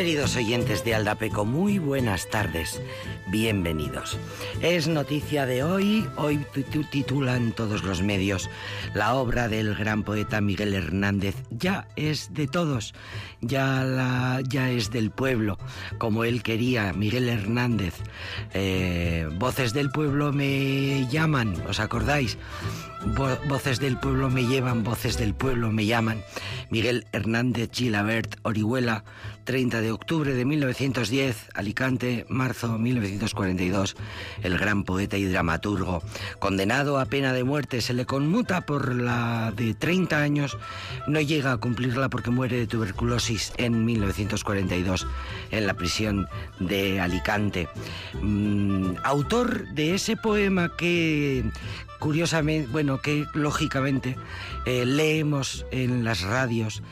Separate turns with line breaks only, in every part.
Queridos oyentes de Aldapeco, muy buenas tardes, bienvenidos. Es noticia de hoy, hoy titulan todos los medios, la obra del gran poeta Miguel Hernández ya es de todos, ya, la, ya es del pueblo, como él quería, Miguel Hernández. Eh, voces del pueblo me llaman, ¿os acordáis? Voces del pueblo me llevan, voces del pueblo me llaman. Miguel Hernández Gilabert Orihuela, 30 de octubre de 1910, Alicante, marzo 1942, el gran poeta y dramaturgo, condenado a pena de muerte, se le conmuta por la de 30 años, no llega a cumplirla porque muere de tuberculosis en 1942 en la prisión de Alicante. Mm, autor de ese poema que curiosamente, bueno, que lógicamente eh, leemos en las radios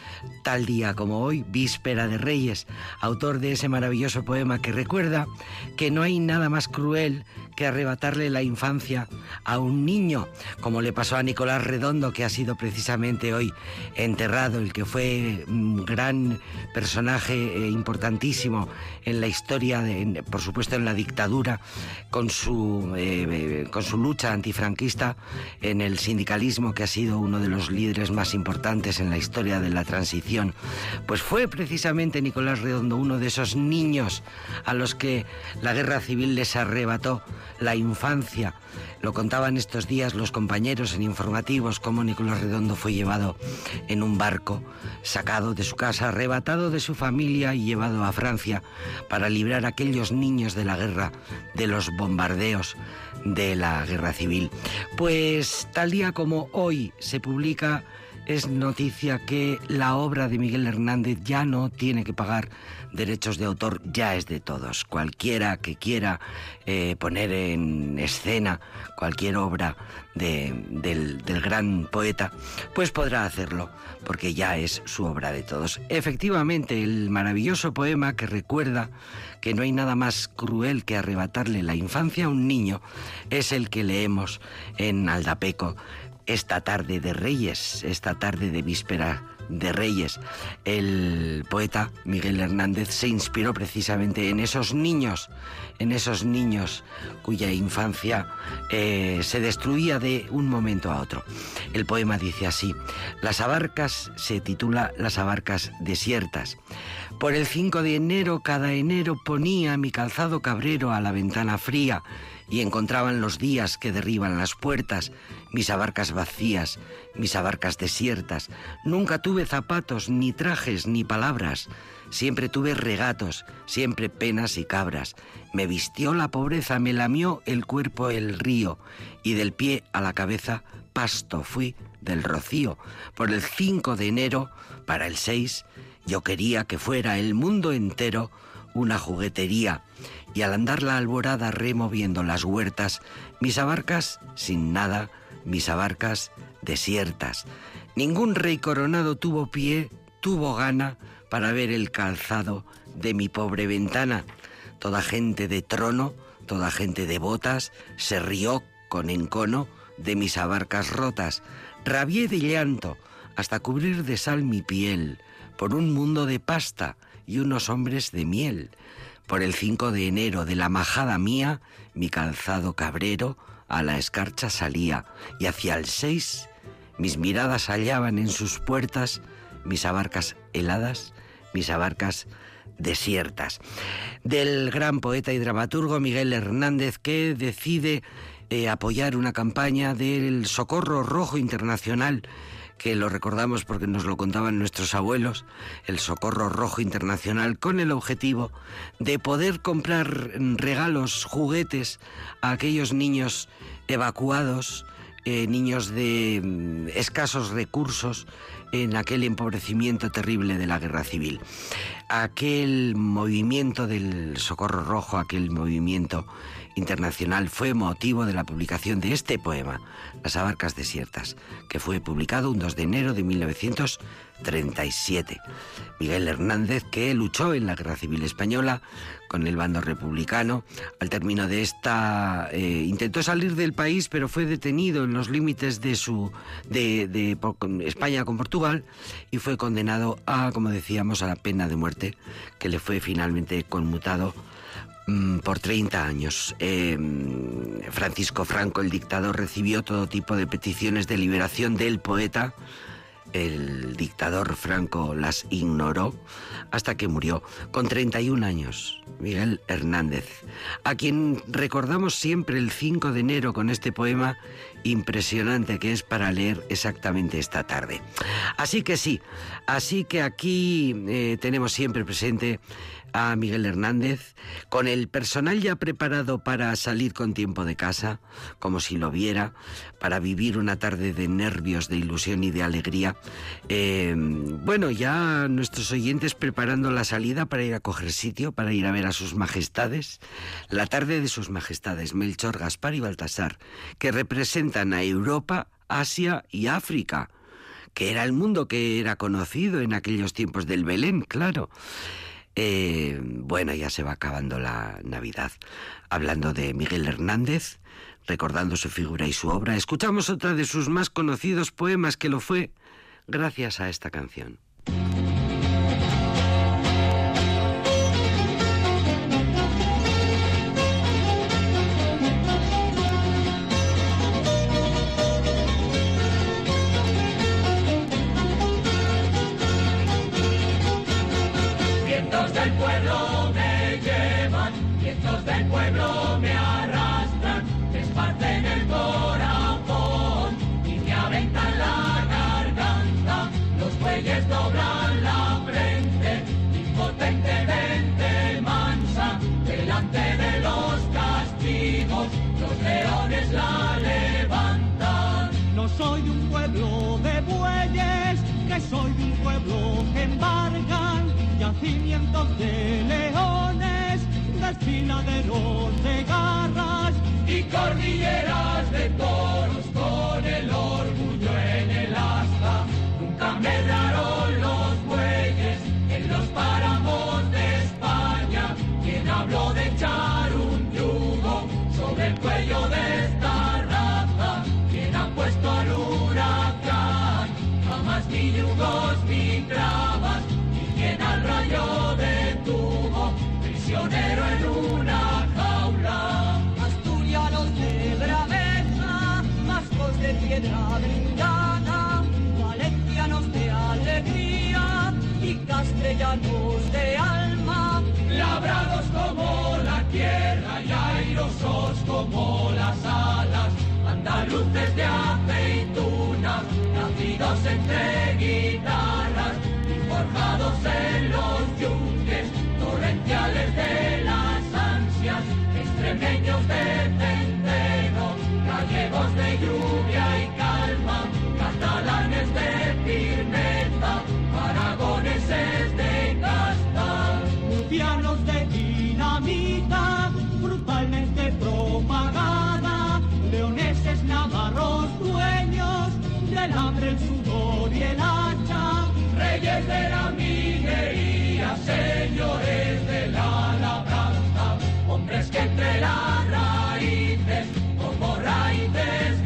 tal día como hoy, víspera de Reyes, autor de ese maravilloso poema que recuerda que no hay nada más cruel que arrebatarle la infancia a un niño, como le pasó a Nicolás Redondo, que ha sido precisamente hoy enterrado, el que fue un gran personaje eh, importantísimo en la historia, de, por supuesto en la dictadura, con su, eh, con su lucha antifranquista, en el sindicalismo, que ha sido uno de los líderes más importantes en la historia de la transición. Pues fue precisamente Nicolás Redondo uno de esos niños a los que la guerra civil les arrebató la infancia. Lo contaban estos días los compañeros en informativos cómo Nicolás Redondo fue llevado en un barco, sacado de su casa, arrebatado de su familia y llevado a Francia para librar a aquellos niños de la guerra, de los bombardeos de la guerra civil. Pues tal día como hoy se publica es noticia que la obra de Miguel Hernández ya no tiene que pagar derechos de autor, ya es de todos. Cualquiera que quiera eh, poner en escena cualquier obra del, del gran poeta, pues podrá hacerlo, porque ya es su obra de todos. Efectivamente, el maravilloso poema que recuerda que no hay nada más cruel que arrebatarle la infancia a un niño es el que leemos en Aldapeco esta tarde de Reyes, esta tarde de víspera de Reyes. El poeta Miguel Hernández se inspiró precisamente en esos niños, en esos niños cuya infancia eh, se destruía de un momento a otro. El poema dice así, Las abarcas se titula Las abarcas desiertas. Por el 5 de enero cada enero ponía mi calzado cabrero a la ventana fría y encontraban los días que derriban las puertas, mis abarcas vacías, mis abarcas desiertas. Nunca tuve zapatos, ni trajes, ni palabras. Siempre tuve regatos, siempre penas y cabras. Me vistió la pobreza, me lamió el cuerpo el río, y del pie a la cabeza pasto fui del rocío. Por el 5 de enero, para el 6, yo quería que fuera el mundo entero una juguetería y al andar la alborada removiendo las huertas, mis abarcas sin nada, mis abarcas desiertas. Ningún rey coronado tuvo pie, tuvo gana para ver el calzado de mi pobre ventana. Toda gente de trono, toda gente de botas, se rió con encono de mis abarcas rotas. Rabié de llanto hasta cubrir de sal mi piel por un mundo de pasta y unos hombres de miel. Por el 5 de enero de la majada mía, mi calzado cabrero a la escarcha salía, y hacia el 6 mis miradas hallaban en sus puertas mis abarcas heladas, mis abarcas desiertas. Del gran poeta y dramaturgo Miguel Hernández que decide eh, apoyar una campaña del Socorro Rojo Internacional que lo recordamos porque nos lo contaban nuestros abuelos, el Socorro Rojo Internacional, con el objetivo de poder comprar regalos, juguetes a aquellos niños evacuados, eh, niños de mm, escasos recursos en aquel empobrecimiento terrible de la guerra civil. Aquel movimiento del Socorro Rojo, aquel movimiento internacional fue motivo de la publicación de este poema, Las abarcas desiertas, que fue publicado un 2 de enero de 1937. Miguel Hernández, que luchó en la Guerra Civil Española con el bando republicano, al término de esta eh, intentó salir del país, pero fue detenido en los límites de su de, de España con Portugal y fue condenado a, como decíamos, a la pena de muerte, que le fue finalmente conmutado por 30 años. Em, Francisco Franco, el dictador, recibió todo tipo de peticiones de liberación del poeta. El dictador Franco las ignoró hasta que murió con 31 años. Miguel Hernández, a quien recordamos siempre el 5 de enero con este poema impresionante que es para leer exactamente esta tarde. Así que sí, así que aquí eh, tenemos siempre presente a Miguel Hernández, con el personal ya preparado para salir con tiempo de casa, como si lo viera, para vivir una tarde de nervios, de ilusión y de alegría. Eh, bueno, ya nuestros oyentes preparando la salida para ir a coger sitio, para ir a ver a sus majestades, la tarde de sus majestades, Melchor, Gaspar y Baltasar, que representan a Europa, Asia y África que era el mundo que era conocido en aquellos tiempos del Belén, claro. Eh, bueno, ya se va acabando la Navidad. Hablando de Miguel Hernández, recordando su figura y su obra, escuchamos otra de sus más conocidos poemas que lo fue gracias a esta canción.
De leones, desfiladeros de garras y cordilleras de toros con el orgullo en el asta. Nunca me daron los bueyes en los páramos como las alas, andaluces de aceituna, nacidos entre guitarras y forjados en los yunques de las ansias, extremeños de centeno, gallegos de lluvia y propagada, leoneses navarros dueños del hambre, el sudor y el hacha, reyes de la miguería, señores de la labranza, hombres que entre las raíces, como raíces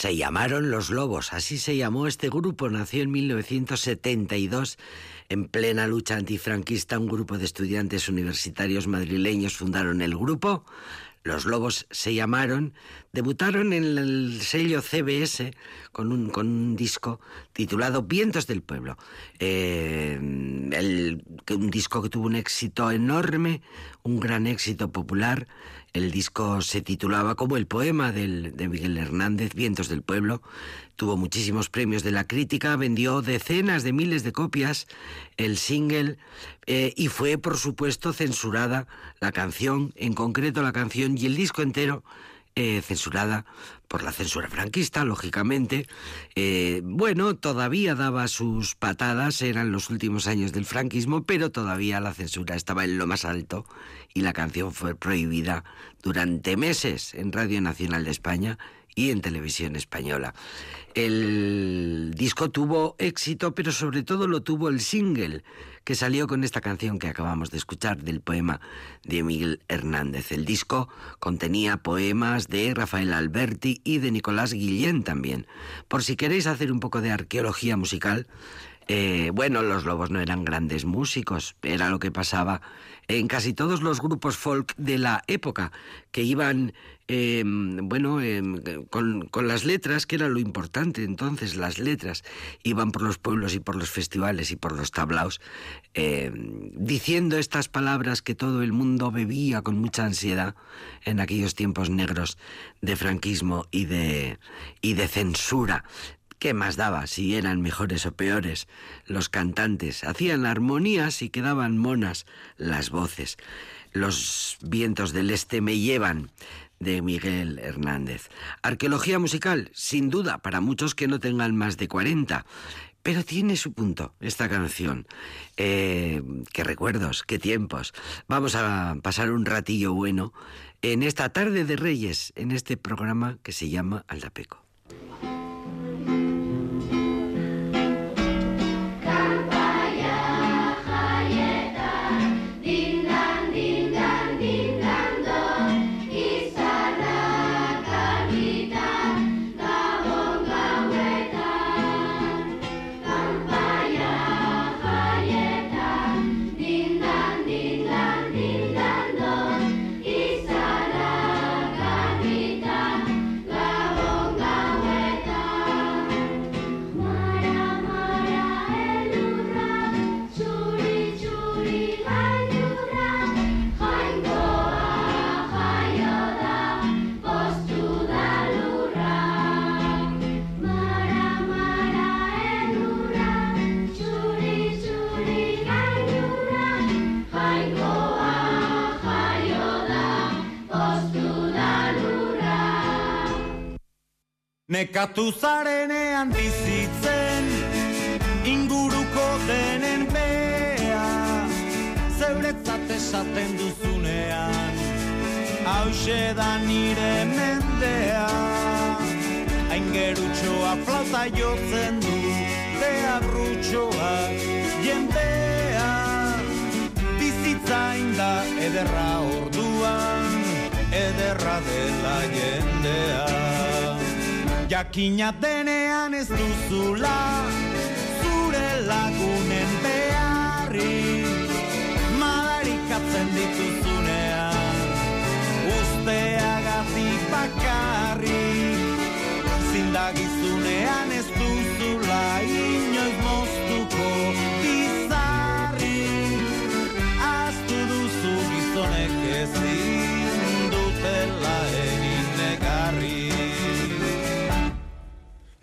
Se llamaron Los Lobos, así se llamó este grupo, nació en 1972 en plena lucha antifranquista. Un grupo de estudiantes universitarios madrileños fundaron el grupo. Los Lobos se llamaron, debutaron en el sello CBS con un, con un disco titulado Vientos del Pueblo. Eh, un disco que tuvo un éxito enorme, un gran éxito popular. El disco se titulaba como el poema de Miguel Hernández, Vientos del Pueblo. Tuvo muchísimos premios de la crítica, vendió decenas de miles de copias el single eh, y fue, por supuesto, censurada la canción, en concreto la canción y el disco entero eh, censurada por la censura franquista, lógicamente. Eh, bueno, todavía daba sus patadas, eran los últimos años del franquismo, pero todavía la censura estaba en lo más alto y la canción fue prohibida durante meses en Radio Nacional de España y en televisión española. El disco tuvo éxito, pero sobre todo lo tuvo el single que salió con esta canción que acabamos de escuchar del poema de Miguel Hernández. El disco contenía poemas de Rafael Alberti y de Nicolás Guillén también. Por si queréis hacer un poco de arqueología musical, eh, bueno, los lobos no eran grandes músicos, era lo que pasaba en casi todos los grupos folk de la época, que iban, em, bueno, em, con, las letras, que era lo importante entonces, las letras, iban por los pueblos y por los festivales y por los tablaos, em, diciendo estas palabras que todo el mundo bebía con mucha ansiedad en aquellos tiempos negros de franquismo y de, y de censura. ¿Qué más daba si eran mejores o peores? Los cantantes hacían armonías y quedaban monas las voces. Los vientos del este me llevan de Miguel Hernández. Arqueología musical, sin duda, para muchos que no tengan más de 40. Pero tiene su punto esta canción. Eh, qué recuerdos, qué tiempos. Vamos a pasar un ratillo bueno en esta tarde de Reyes, en este programa que se llama Aldapeco.
Nekatu zarenean bizitzen inguruko denen bea. Zeuretzat esaten duzunean hause da nire mendea. Aingerutxoa flauta jotzen du Bea brutxoak jendea. Bizitzain da ederra orduan Ederra dela jendea Jakina denean ez duzula Zure lagunen beharri. Madarikatzen dituzunean Usteagatik bakarri Zindagizunean ez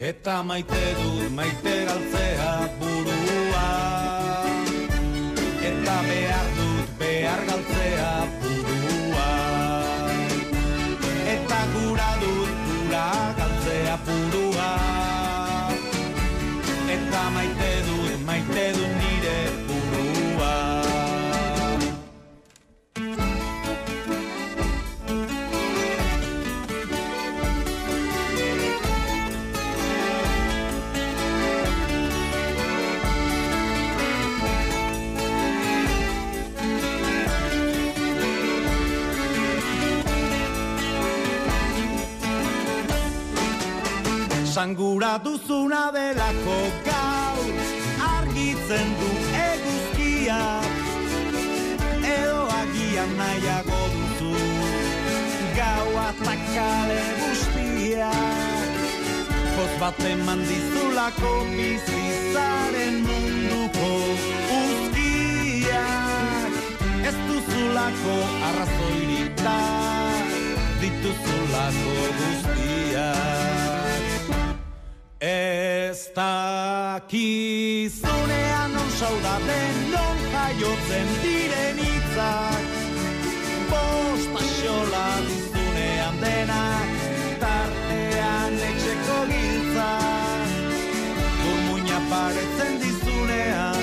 Eta maite dut maite galtzea burua. Eta behar dut behar galtzea Sangura duzuna delako gau Argitzen du eguzkia. Edo agian nahiago duzu Gau atakale guztiak Poz bat eman dizulako bizizaren munduko uzkiak Ez duzulako arrazoirik da Dituzulako guztiak Ez dakizunean non saudaten non jaiotzen diren itzak Bosta xola dizunean denak tartean etxeko giltzak. Burmuina paretzen dizunean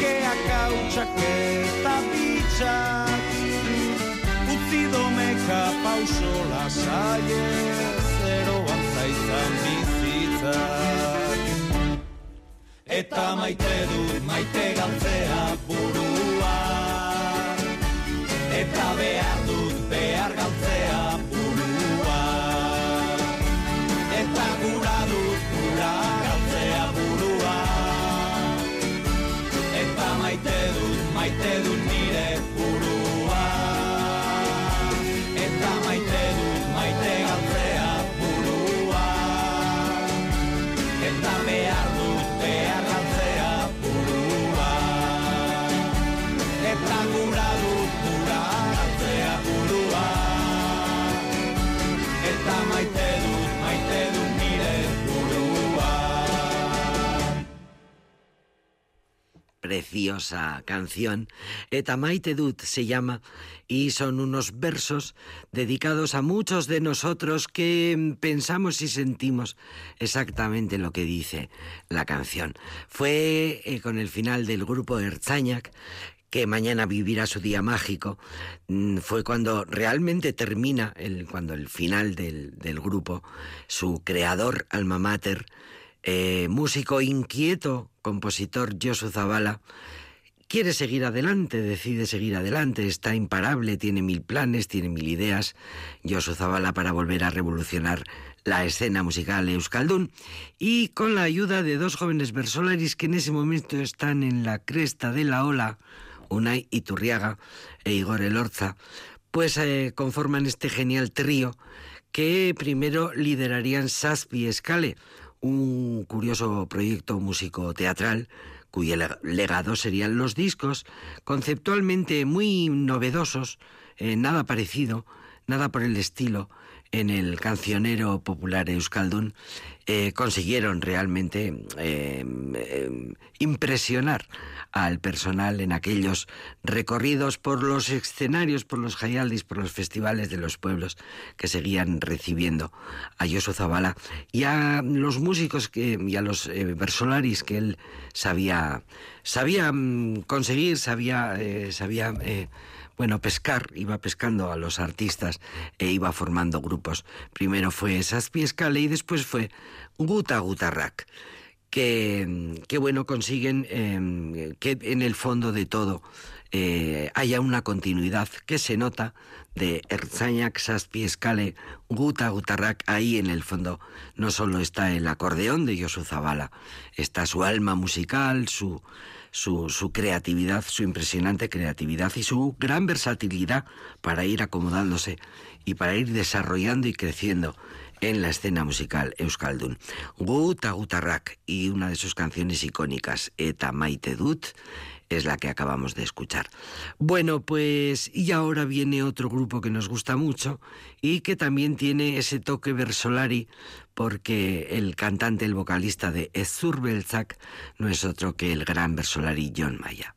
keak hautsak eta bitxak. Utzi domeka pausola bizak Eta maite dut maite galtzea burua
Preciosa canción, Eta maite dut se llama y son unos versos dedicados a muchos de nosotros que pensamos y sentimos exactamente lo que dice la canción. Fue eh, con el final del grupo Erzañac que mañana vivirá su día mágico, mm, fue cuando realmente termina, el, cuando el final del, del grupo, su creador, alma mater, eh, músico inquieto, compositor Josu Zavala, quiere seguir adelante, decide seguir adelante, está imparable, tiene mil planes, tiene mil ideas. Josu Zabala para volver a revolucionar la escena musical euskaldun y con la ayuda de dos jóvenes versolaris que en ese momento están en la cresta de la ola, Unai Iturriaga e Igor Elorza, pues eh, conforman este genial trío que primero liderarían Saspi Escale, un curioso proyecto músico teatral cuyo legado serían los discos, conceptualmente muy novedosos, eh, nada parecido, nada por el estilo, en el cancionero popular Euskaldun, eh, consiguieron realmente eh, impresionar al personal en aquellos recorridos por los escenarios, por los jayaldis, por los festivales de los pueblos que seguían recibiendo a Yoso Zabala y a los músicos que, y a los eh, versolaris que él sabía, sabía mm, conseguir, sabía, sabía bueno, pescar, iba pescando a los artistas e iba formando grupos. Primero fue Saspi Escale y después fue Guta Gutarrak que, bueno, consiguen em, que en el fondo de todo eh, haya una continuidad que se nota de Erzañak, Saspi, Escale, Guta, Gutarrak, ahí en el fondo no solo está el acordeón de Yosu Zabala, está su alma musical, su, su, su, creatividad, su impresionante creatividad y su gran versatilidad para ir acomodándose y para ir desarrollando y creciendo en la escena musical euskaldun. Guta Gutarrak y una de sus canciones icónicas, Eta Maite Dut, es la que acabamos de escuchar. Bueno, pues y ahora viene otro grupo que nos gusta mucho y que también tiene ese toque versolari porque el cantante, el vocalista de Ezur Belzak no es otro que el gran versolari John Maya.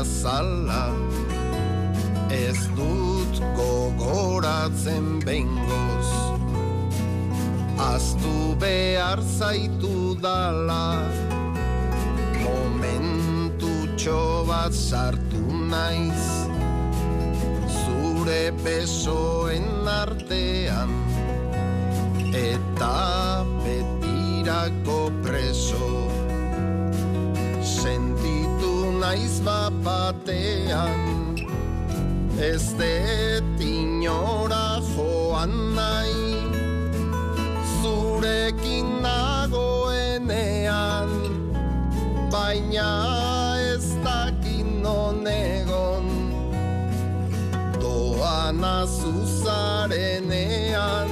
Azala Ez dut gogoratzen bengoz Aztu behar zaitu dala Momentu txobat sartu naiz. Zure besoen artean Eta betirako preso naiz bapatean Ez det inora joan nahi Zurekin nagoenean Baina ez dakin onegon Doan azuzarenean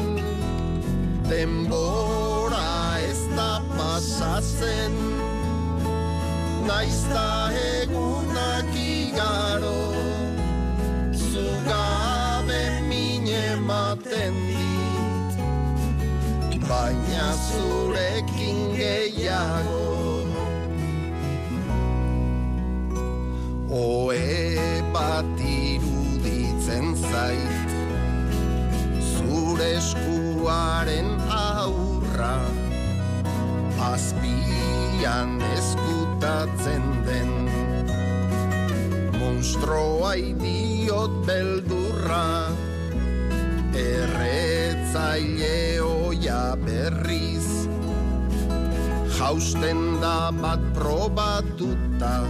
Denbora ez da pasatzen Naizta egunak igaro Zugabe mine maten dit Baina zurekin gehiago Oe bat iruditzen zait. Zure eskuaren aurra. Azpian eskutatzen den. Monstroa idiot beldurra Erretzaile oia berriz. Jausten da bat probatuta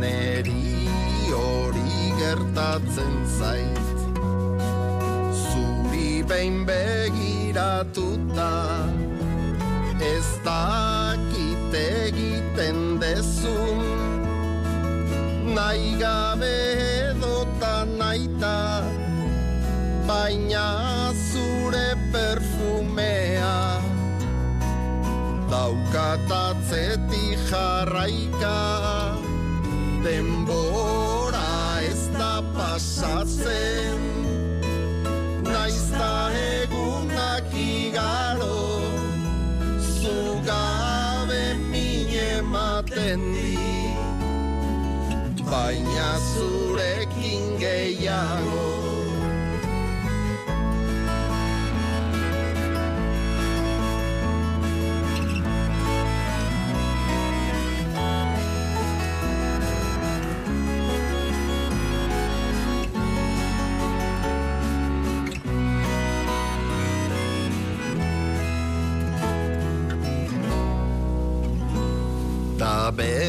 Neri hori gertatzen zait. Zuri behin begiratuta Ez dakit egiten dezun. Nahi gabe edota naita baina zure perfumea daukatatzeti jarraika. Denbora ez da pasatzen baina zurekin gehiago ardotan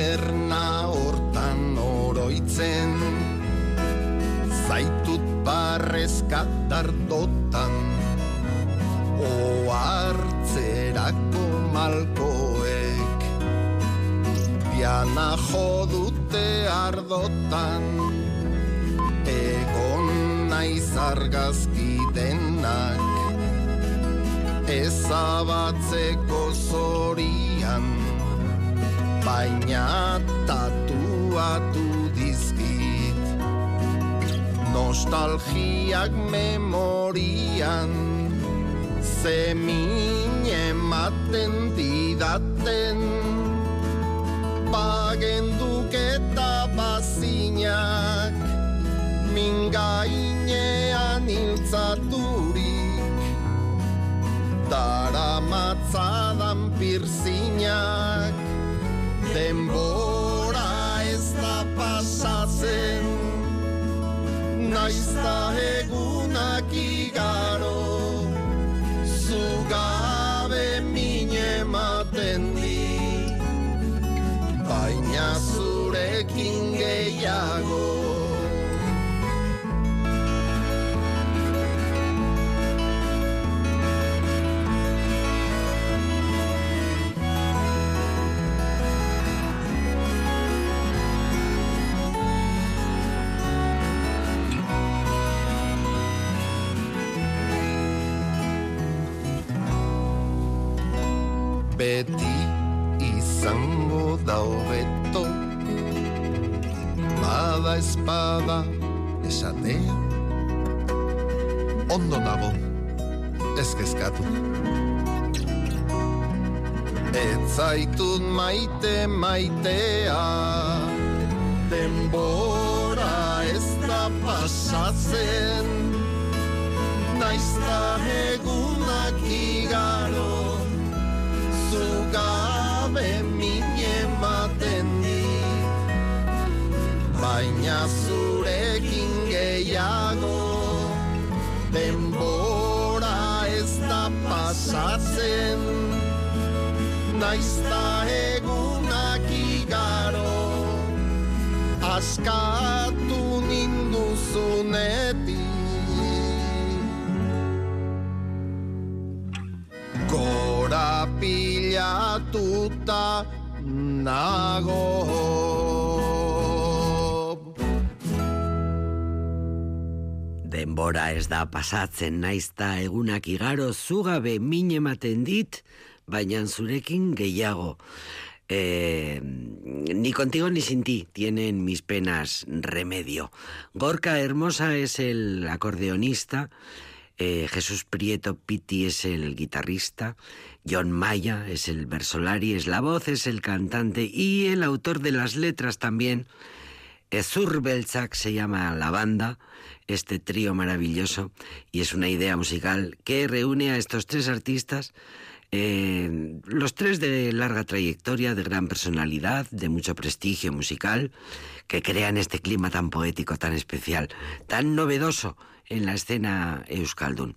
Piana jodute ardotan Egon naiz argazki denak Ezabatzeko zorian Baina tatuatu nostalgiak memorian zemin ematen didaten bagenduk eta bazinak mingainean iltzaturik dara matzadan pirzinak. Denbora ez da pasatzen. Naizta egunak igaro batekin gehiago espada esatea Ondo nago ez kezkatu. Ez zaitut maite maitea. Denbora ez da pasatzen. Naizta egunak igaro Zugabe mine Baina zurekin gehiago Denbora ez da pasatzen. Naizta egunak igaro Askatu ninduzunetik. Gora pilatuta nago
Denbora ez da pasatzen naizta egunak igaro zugabe min ematen dit, baina zurekin gehiago. Eh, ni contigo ni sin ti tienen mis penas remedio. Gorka Hermosa es el acordeonista, eh, Jesús Prieto Pitti es el guitarrista, John Maya es el versolari, es la voz, es el cantante y el autor de las letras también. Ezur Belzak se llama la banda, este trío maravilloso, y es una idea musical que reúne a estos tres artistas, eh, los tres de larga trayectoria, de gran personalidad, de mucho prestigio musical, que crean este clima tan poético, tan especial, tan novedoso en la escena euskaldun.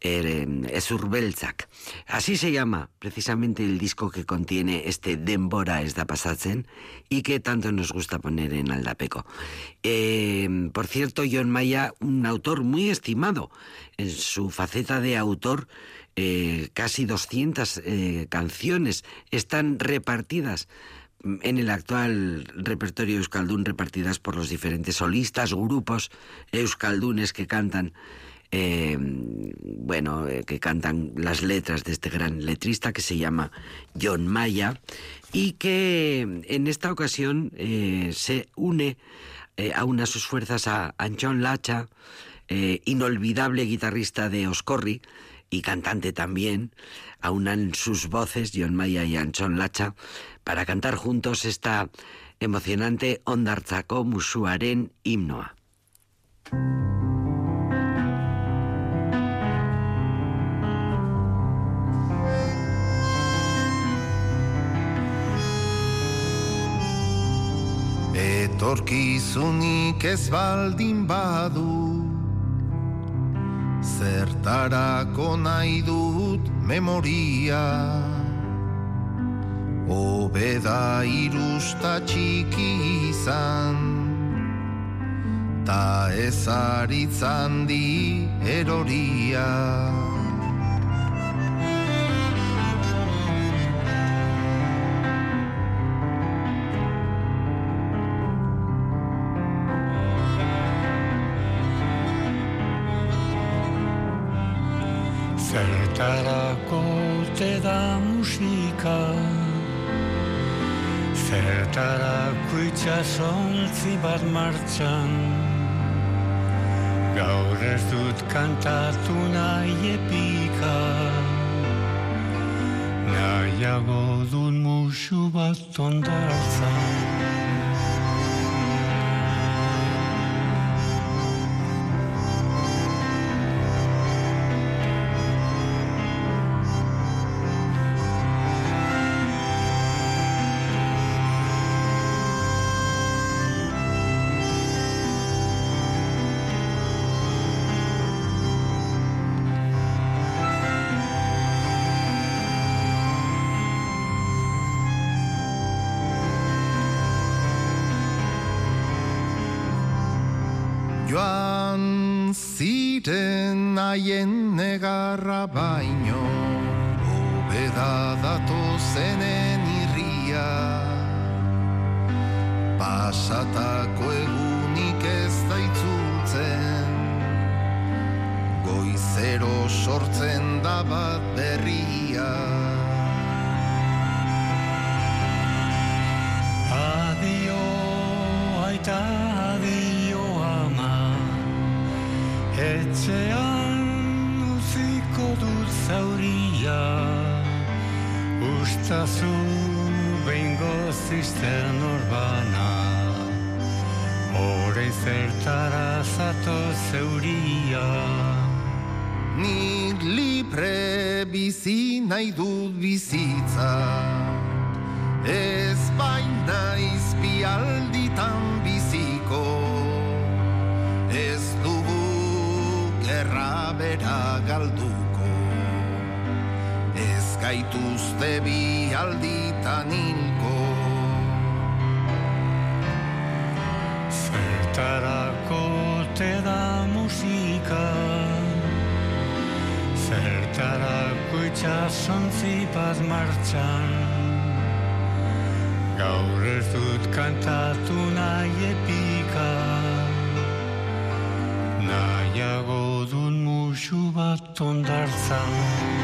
Er, Ezur Beltzak. Así se llama precisamente el disco que contiene este Dembora ez da pasatzen y que tanto nos gusta poner en Aldapeco. Eh, por cierto, John Maya, un autor muy estimado en su faceta de autor, eh, casi 200 eh, canciones están repartidas en el actual repertorio euskaldún repartidas por los diferentes solistas, grupos euskaldunes que cantan eh, bueno, eh, que cantan las letras de este gran letrista que se llama John Maya y que en esta ocasión eh, se une eh, aúna sus fuerzas a Anchón Lacha, inolvidable guitarrista de Oscorri y cantante también, aunan sus voces, John Maya y Anchón Lacha, para cantar juntos esta emocionante Ondartzako Musuaren himnoa.
Badu Zertarako nahi dut memoria. Obeda irusta txiki izan Ta ez aritzan di eroria
musika Zertarako itxasontzi bat martxan. Gaur ez dut kantatu nahi epika. Nahiago dut musu bat ondartzan
egiten haien negarra baino, obeda dato zenen irria, pasatako egunik ez da itzultzen, goizero sortzen da bat berria.
Adio, aita, adio, Atzean uziko dut zauria. Ustazu behin gozisten urbana. Horei zertara zato zeuria.
Nik libre bizi nahi dut bizitza. Ez bain naiz bialditan dugu gerra bera galduko. Ez gaituzte bi alditan hilko
Zertarako te da musika? Zertarako itxasontzi bat martxan? Gaur ez dut kantatu nahi epika. Nahiago musu bat ondartzan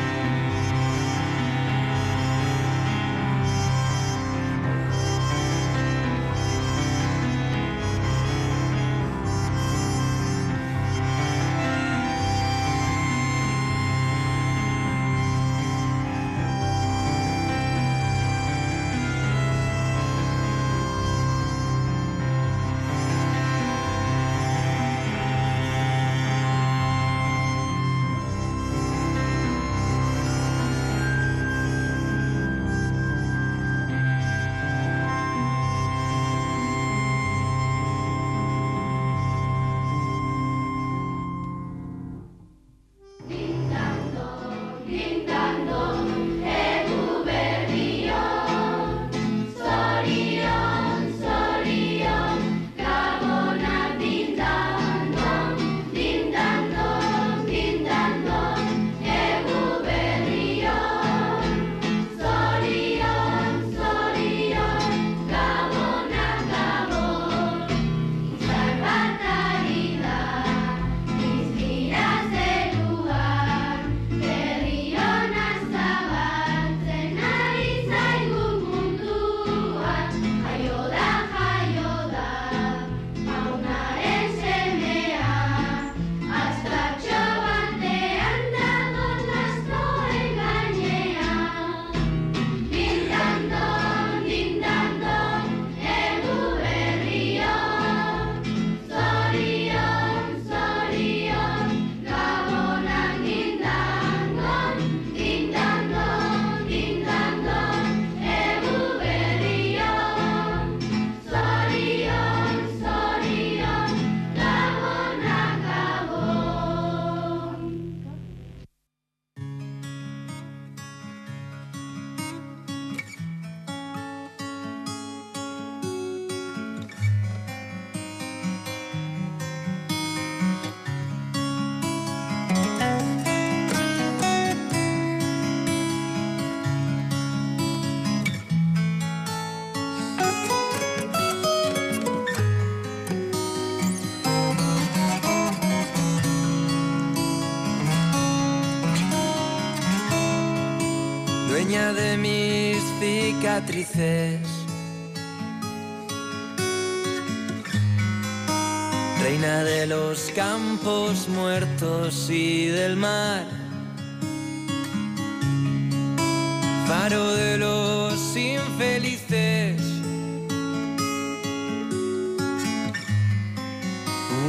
Reina de los campos muertos y del mar. Faro de los infelices.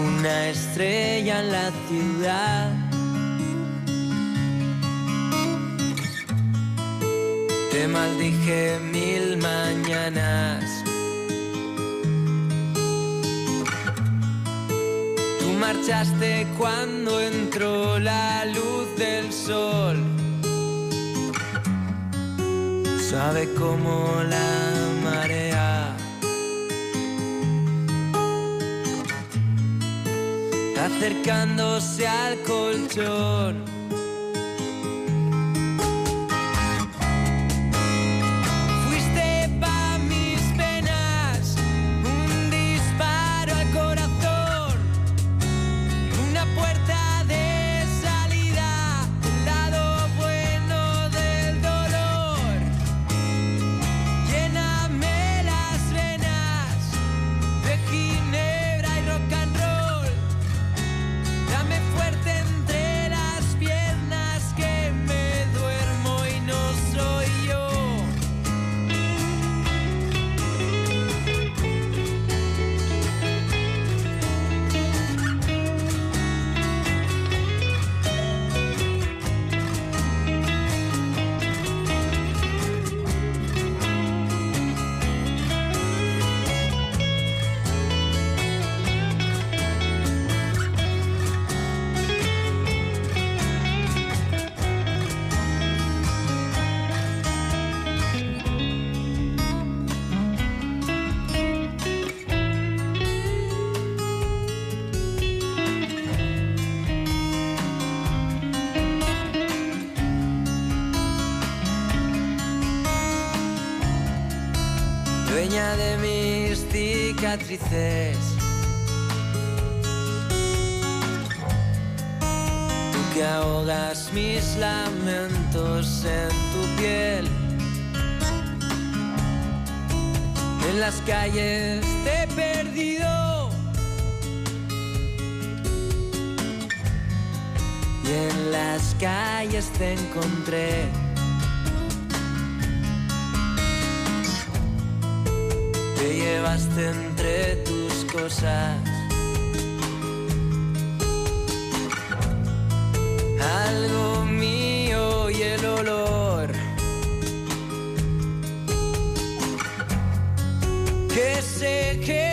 Una estrella en la ciudad. Maldije mil mañanas. Tú marchaste cuando entró la luz del sol. Sabe como la marea. Acercándose al colchón. Las calles te encontré. Te llevaste entre tus cosas. Algo mío y el olor. Que se queda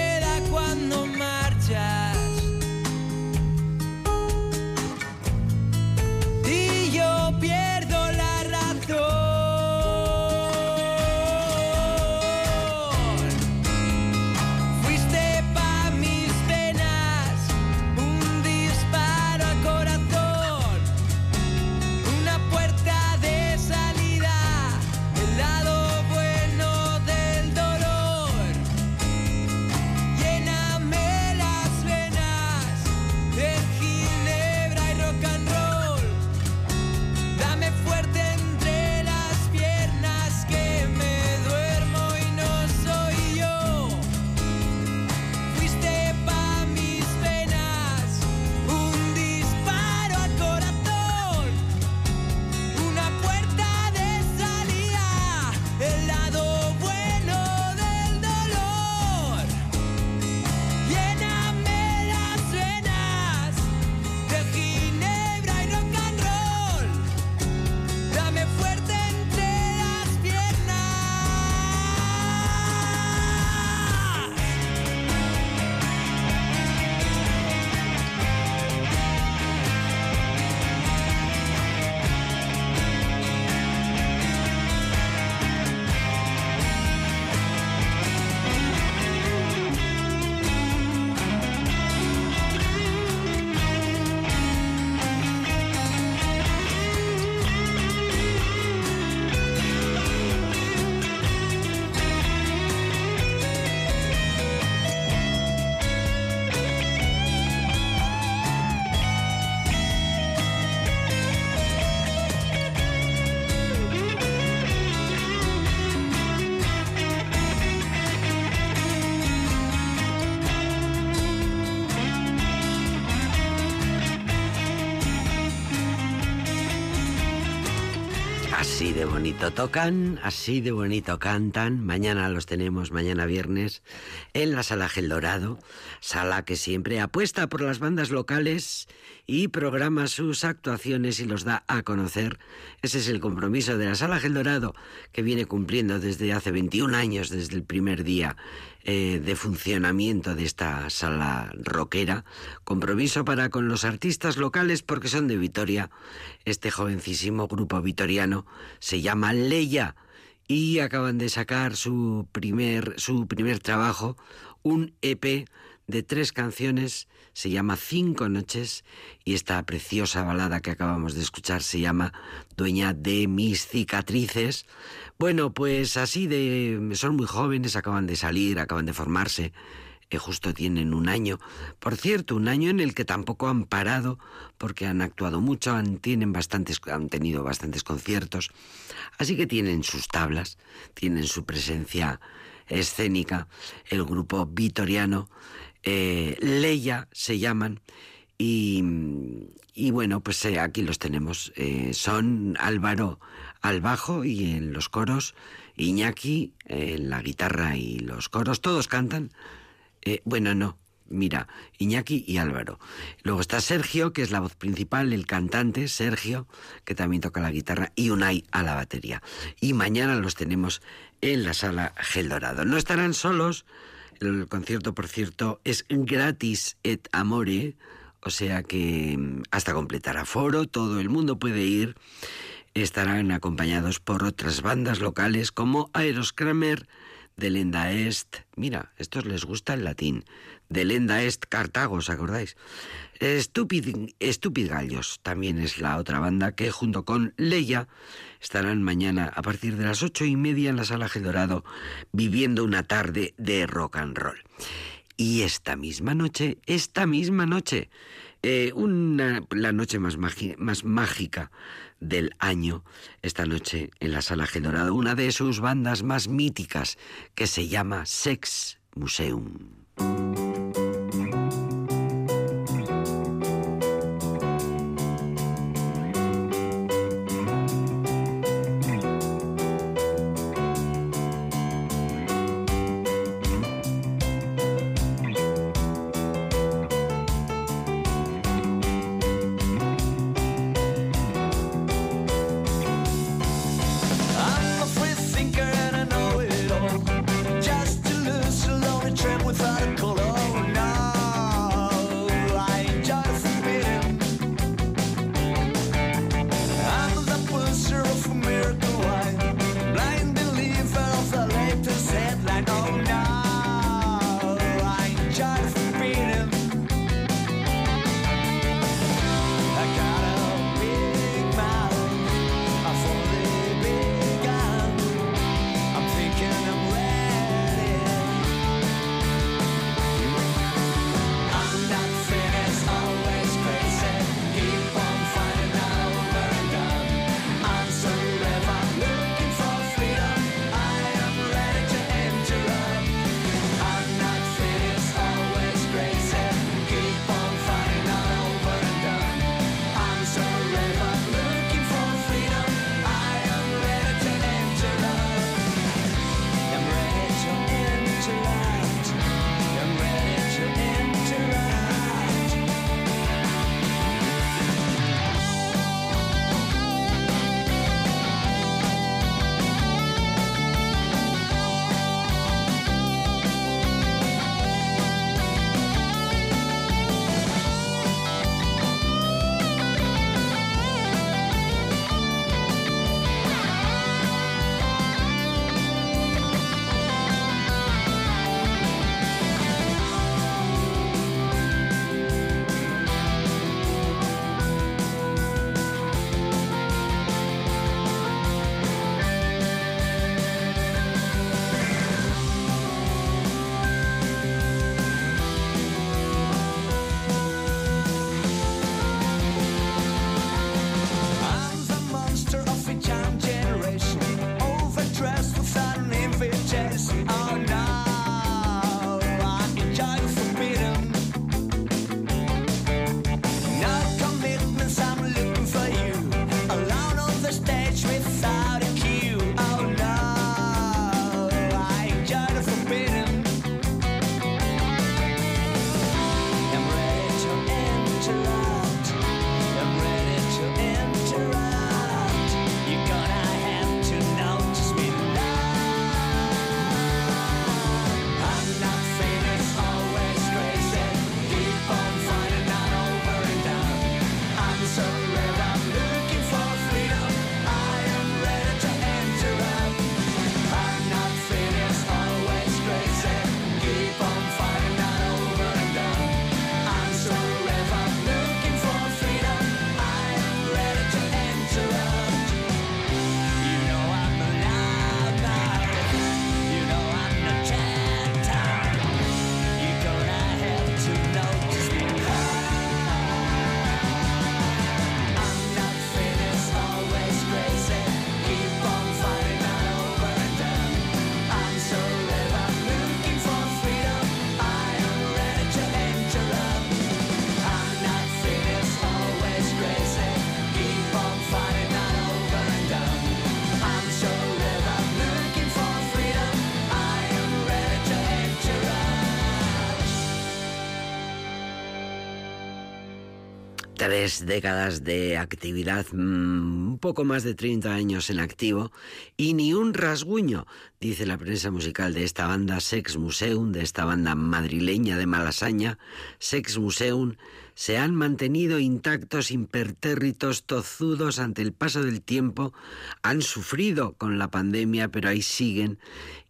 Así de bonito tocan, así de bonito cantan. Mañana los tenemos, mañana viernes, en la Sala Gel Dorado, sala que siempre apuesta por las bandas locales y programa sus actuaciones y los da a conocer. Ese es el compromiso de la Sala Gel Dorado, que viene cumpliendo desde hace 21 años, desde el primer día eh, de funcionamiento de esta sala rockera. Compromiso para con los artistas locales porque son de Vitoria. Este jovencísimo grupo vitoriano se llama Leia y acaban de sacar su primer, su primer trabajo, un EP de tres canciones, se llama Cinco Noches y esta preciosa balada que acabamos de escuchar se llama Dueña de mis cicatrices. Bueno, pues así de... son muy jóvenes, acaban de salir, acaban de formarse, eh, justo tienen un año. Por cierto, un año en el que tampoco han parado porque han actuado mucho, han, tienen bastantes, han tenido bastantes conciertos, así que tienen sus tablas, tienen su presencia escénica, el grupo vitoriano, eh, Leia se llaman, y, bueno, pues eh, aquí los tenemos. Eh, son Álvaro al bajo y en los coros, Iñaki en la guitarra y los coros, todos cantan. Bueno, no, mira, Iñaki y Álvaro. Luego está Sergio, que es la voz principal, el cantante, Sergio, que también toca la guitarra, y Unai a la batería. Y mañana los tenemos en la sala Gel Dorado. No estarán solos, el concierto, por cierto, es gratis et amore, o sea que mm, hasta completar aforo, todo el mundo puede ir. Estarán acompañados por otras bandas locales como Aeros Kramer,
Lenda Est. Mira, estos les gusta el latín. Lenda Est Cartago, ¿os acordáis? Stupid, Stupid Gallos también es la otra banda que junto con Leia estarán mañana a partir de las ocho y media en la sala Dorado viviendo una tarde de rock and roll. Y esta misma noche, esta misma noche, eh, una, la noche más, más mágica del año, esta noche en la Sala G Dorado, una de sus bandas más míticas que se llama Sex Museum. Décadas de actividad, mm, un poco más de 30 años en activo y ni un rasguño, dice la prensa musical de esta banda Sex Museum, de esta banda madrileña de Malasaña, Sex Museum
se han mantenido intactos, impertérritos, tozudos ante el paso del tiempo, han sufrido con la pandemia, pero ahí siguen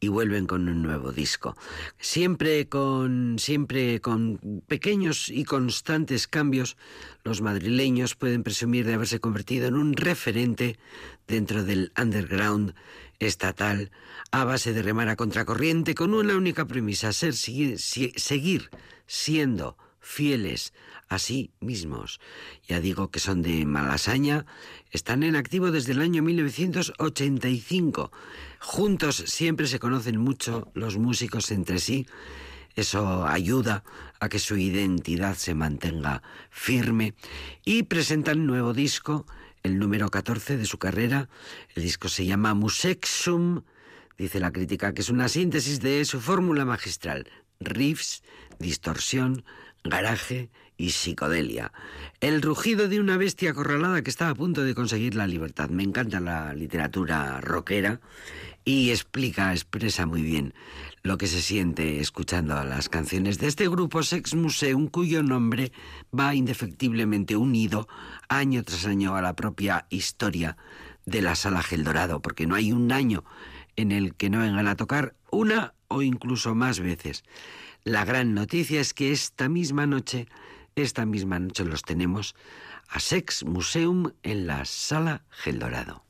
y vuelven con un nuevo disco. Siempre con, siempre con pequeños y constantes cambios, los madrileños pueden presumir de haberse convertido en un referente dentro del underground estatal a base de remar a contracorriente con una única premisa, ser, seguir siendo fieles a sí mismos. Ya digo que son de Malasaña, están en activo desde el año 1985. Juntos siempre se conocen mucho los músicos entre sí. Eso ayuda a que su identidad se mantenga firme y presentan nuevo disco el número 14 de su carrera. El disco se llama Musexum, dice la crítica, que es una síntesis de su fórmula magistral. Riffs, distorsión, garaje y psicodelia. El rugido de una bestia acorralada que está a punto de conseguir la libertad. Me encanta la literatura rockera y explica, expresa muy bien lo que se siente escuchando las canciones de este grupo Sex Museum, cuyo nombre va indefectiblemente unido año tras año a la propia historia de la sala Geldorado, porque no hay un año en el que no vengan a tocar una o incluso más veces. La gran noticia es que esta misma noche, esta misma noche los tenemos a Sex Museum en la sala Geldorado.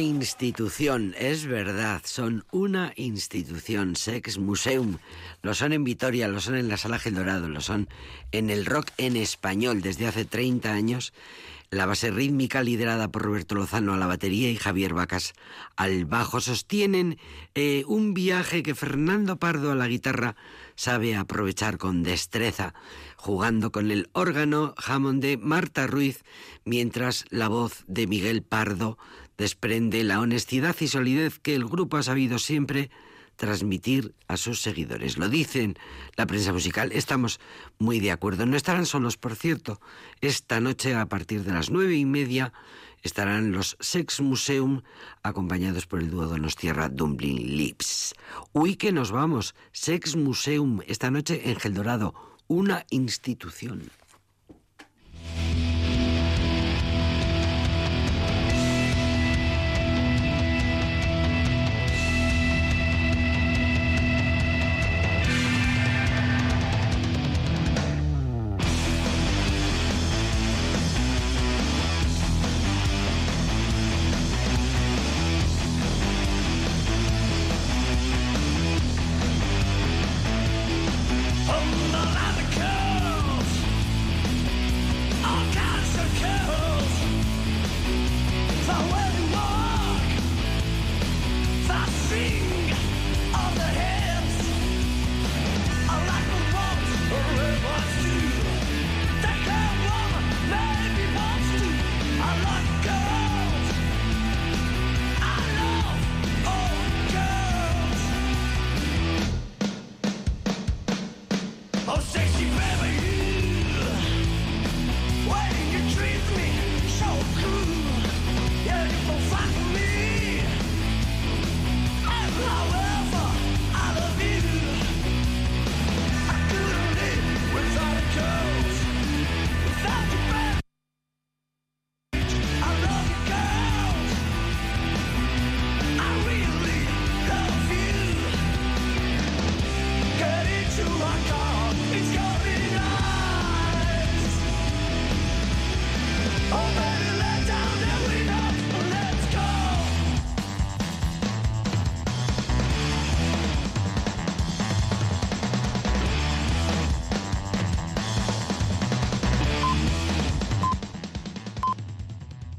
Institución, es verdad, son una institución, Sex Museum. Lo son en Vitoria, lo son en la Sala Gel Dorado, lo son en el rock en español desde hace 30 años. La base rítmica liderada por Roberto Lozano a la batería y Javier Vacas al bajo sostienen eh, un viaje que Fernando Pardo a la guitarra sabe aprovechar con destreza, jugando con el órgano Hammond de Marta Ruiz, mientras la voz de Miguel Pardo desprende la honestidad y solidez que el grupo ha sabido siempre transmitir a sus seguidores. Lo dicen la prensa musical, estamos muy de acuerdo. No estarán solos, por cierto. Esta noche, a partir de las nueve y media, estarán los Sex Museum acompañados por el dúo Donostierra Dumpling Lips. Uy, que nos vamos. Sex Museum, esta noche en Geldorado, una institución.